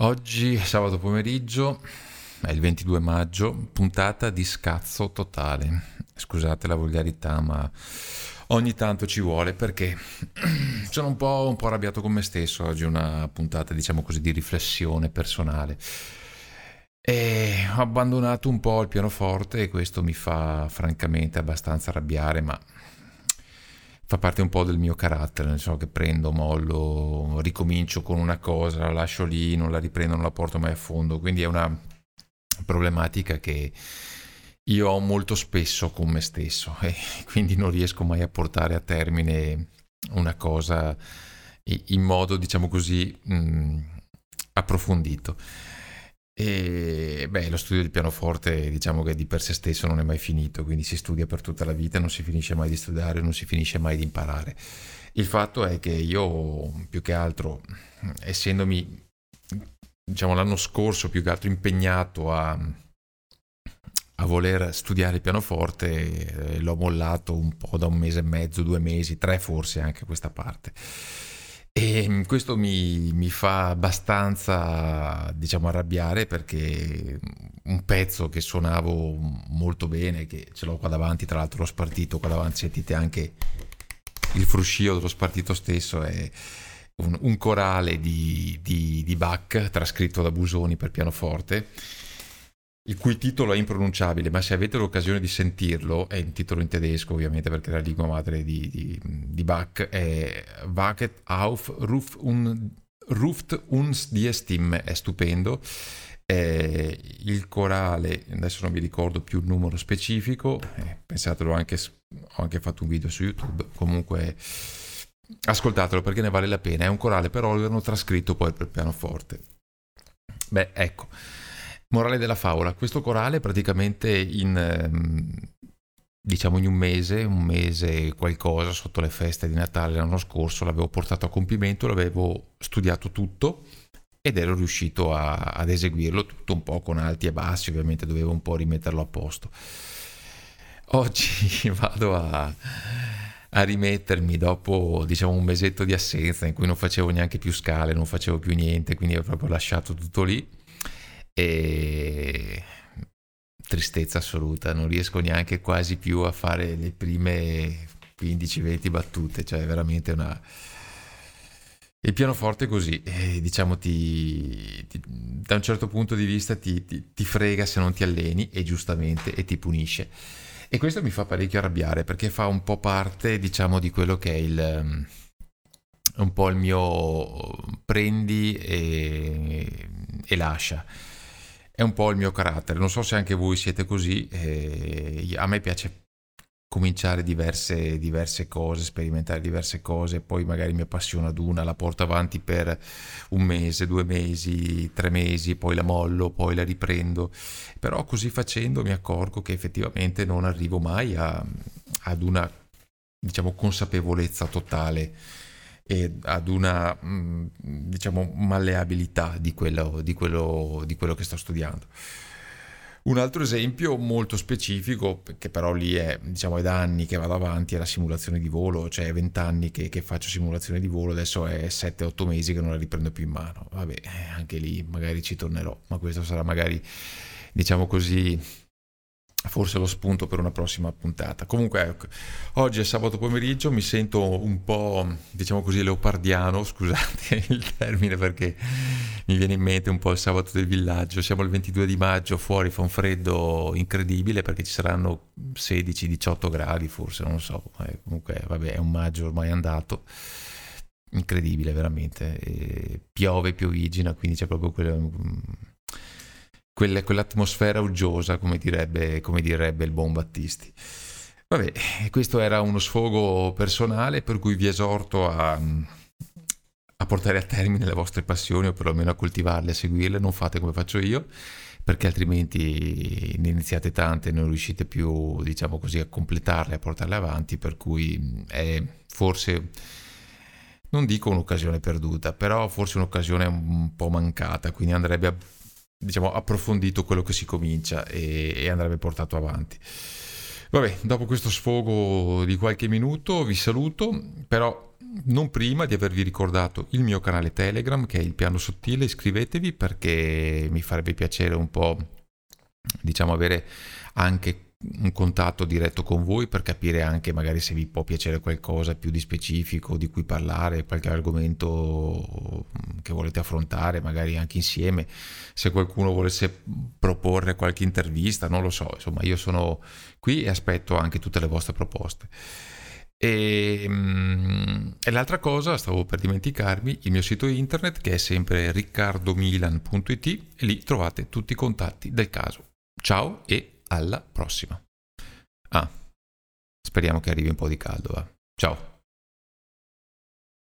Oggi è sabato pomeriggio, è il 22 maggio, puntata di scazzo totale. Scusate la volgarità, ma ogni tanto ci vuole perché sono un po', un po', arrabbiato con me stesso. Oggi è una puntata, diciamo così, di riflessione personale. E ho abbandonato un po' il pianoforte e questo mi fa francamente abbastanza arrabbiare, ma fa parte un po' del mio carattere, nel senso che prendo, mollo, ricomincio con una cosa, la lascio lì, non la riprendo, non la porto mai a fondo, quindi è una problematica che io ho molto spesso con me stesso e quindi non riesco mai a portare a termine una cosa in modo, diciamo così, mh, approfondito. E beh, lo studio del pianoforte diciamo che di per sé stesso non è mai finito, quindi si studia per tutta la vita, non si finisce mai di studiare, non si finisce mai di imparare. Il fatto è che io più che altro, essendomi diciamo l'anno scorso più che altro impegnato a, a voler studiare il pianoforte, eh, l'ho mollato un po' da un mese e mezzo, due mesi, tre forse anche questa parte e questo mi, mi, fa abbastanza, diciamo, arrabbiare perché un pezzo che suonavo molto bene, che ce l'ho qua davanti, tra l'altro l'ho spartito qua davanti, sentite anche il fruscio dello spartito stesso, è un, un corale di, di, di Bach trascritto da Busoni per pianoforte il cui titolo è impronunciabile, ma se avete l'occasione di sentirlo, è un titolo in tedesco ovviamente perché è la lingua madre di, di, di Bach, è Waget auf Ruf un, Ruft uns die Stimme, è stupendo. È il corale, adesso non vi ricordo più il numero specifico, eh, pensatelo anche, ho anche fatto un video su YouTube, comunque ascoltatelo perché ne vale la pena, è un corale però l'hanno trascritto poi per pianoforte. Beh, ecco. Morale della favola, questo corale praticamente in, ehm, diciamo in un mese, un mese qualcosa, sotto le feste di Natale l'anno scorso, l'avevo portato a compimento, l'avevo studiato tutto ed ero riuscito a, ad eseguirlo tutto un po' con alti e bassi, ovviamente dovevo un po' rimetterlo a posto. Oggi vado a, a rimettermi dopo diciamo un mesetto di assenza in cui non facevo neanche più scale, non facevo più niente, quindi ho proprio lasciato tutto lì e tristezza assoluta, non riesco neanche quasi più a fare le prime 15-20 battute, cioè veramente una... Il pianoforte è così, eh, diciamo ti, ti, da un certo punto di vista ti, ti, frega se non ti alleni e giustamente e ti punisce. E questo mi fa parecchio arrabbiare perché fa un po' parte, diciamo, di quello che è il, un po' il mio prendi e, e lascia è un po' il mio carattere. Non so se anche voi siete così. Eh, a me piace cominciare diverse, diverse, cose, sperimentare diverse cose, poi magari mi appassiona ad una, la porto avanti per un mese, due mesi, tre mesi, poi la mollo, poi la riprendo. Però così facendo mi accorgo che effettivamente non arrivo mai a, ad una diciamo consapevolezza totale e ad una mm, diciamo malleabilità di quello, di, quello, di quello che sto studiando. Un altro esempio molto specifico, che però lì è, diciamo, è da anni che vado avanti, è la simulazione di volo, cioè è vent'anni che, che, faccio simulazione di volo, adesso è 7-8 mesi che non la riprendo più in mano. Vabbè, anche lì magari ci tornerò, ma questo sarà magari, diciamo così, forse lo spunto per una prossima puntata. Comunque, ecco, oggi è sabato pomeriggio, mi sento un po', diciamo così, leopardiano, scusate il termine perché mi viene in mente un po' il sabato del villaggio. Siamo il 22 di maggio, fuori fa un freddo incredibile perché ci saranno 16-18 gradi forse, non lo so. Eh, comunque, vabbè, è un maggio ormai andato. Incredibile veramente, e piove, piovigina, quindi c'è proprio quello quella, quell'atmosfera uggiosa, come direbbe, come direbbe il buon Battisti. Vabbè, questo era uno sfogo personale per cui vi esorto a, a portare a termine le vostre passioni o perlomeno a coltivarle, a seguirle, non fate come faccio io perché altrimenti ne iniziate tante e non riuscite più, diciamo così, a completarle, a portarle avanti, per cui è forse, non dico un'occasione perduta, però forse un'occasione un po' mancata, quindi andrebbe a diciamo, approfondito quello che si comincia e, e andrebbe portato avanti. Vabbè, dopo questo sfogo di qualche minuto vi saluto, però non prima di avervi ricordato il mio canale Telegram che è il piano sottile, iscrivetevi perché mi farebbe piacere un po' diciamo avere anche un contatto diretto con voi per capire anche magari se vi può piacere qualcosa più di specifico di cui parlare, qualche argomento che volete affrontare, magari anche insieme, se qualcuno volesse proporre qualche intervista, non lo so, insomma io sono qui e aspetto anche tutte le vostre proposte. E, mm, e, l'altra cosa, stavo per dimenticarmi, il mio sito internet che è sempre riccardomilan.it lì trovate tutti i contatti del caso. Ciao e alla prossima. Ah, speriamo che arrivi un po' di caldo, va. Ciao.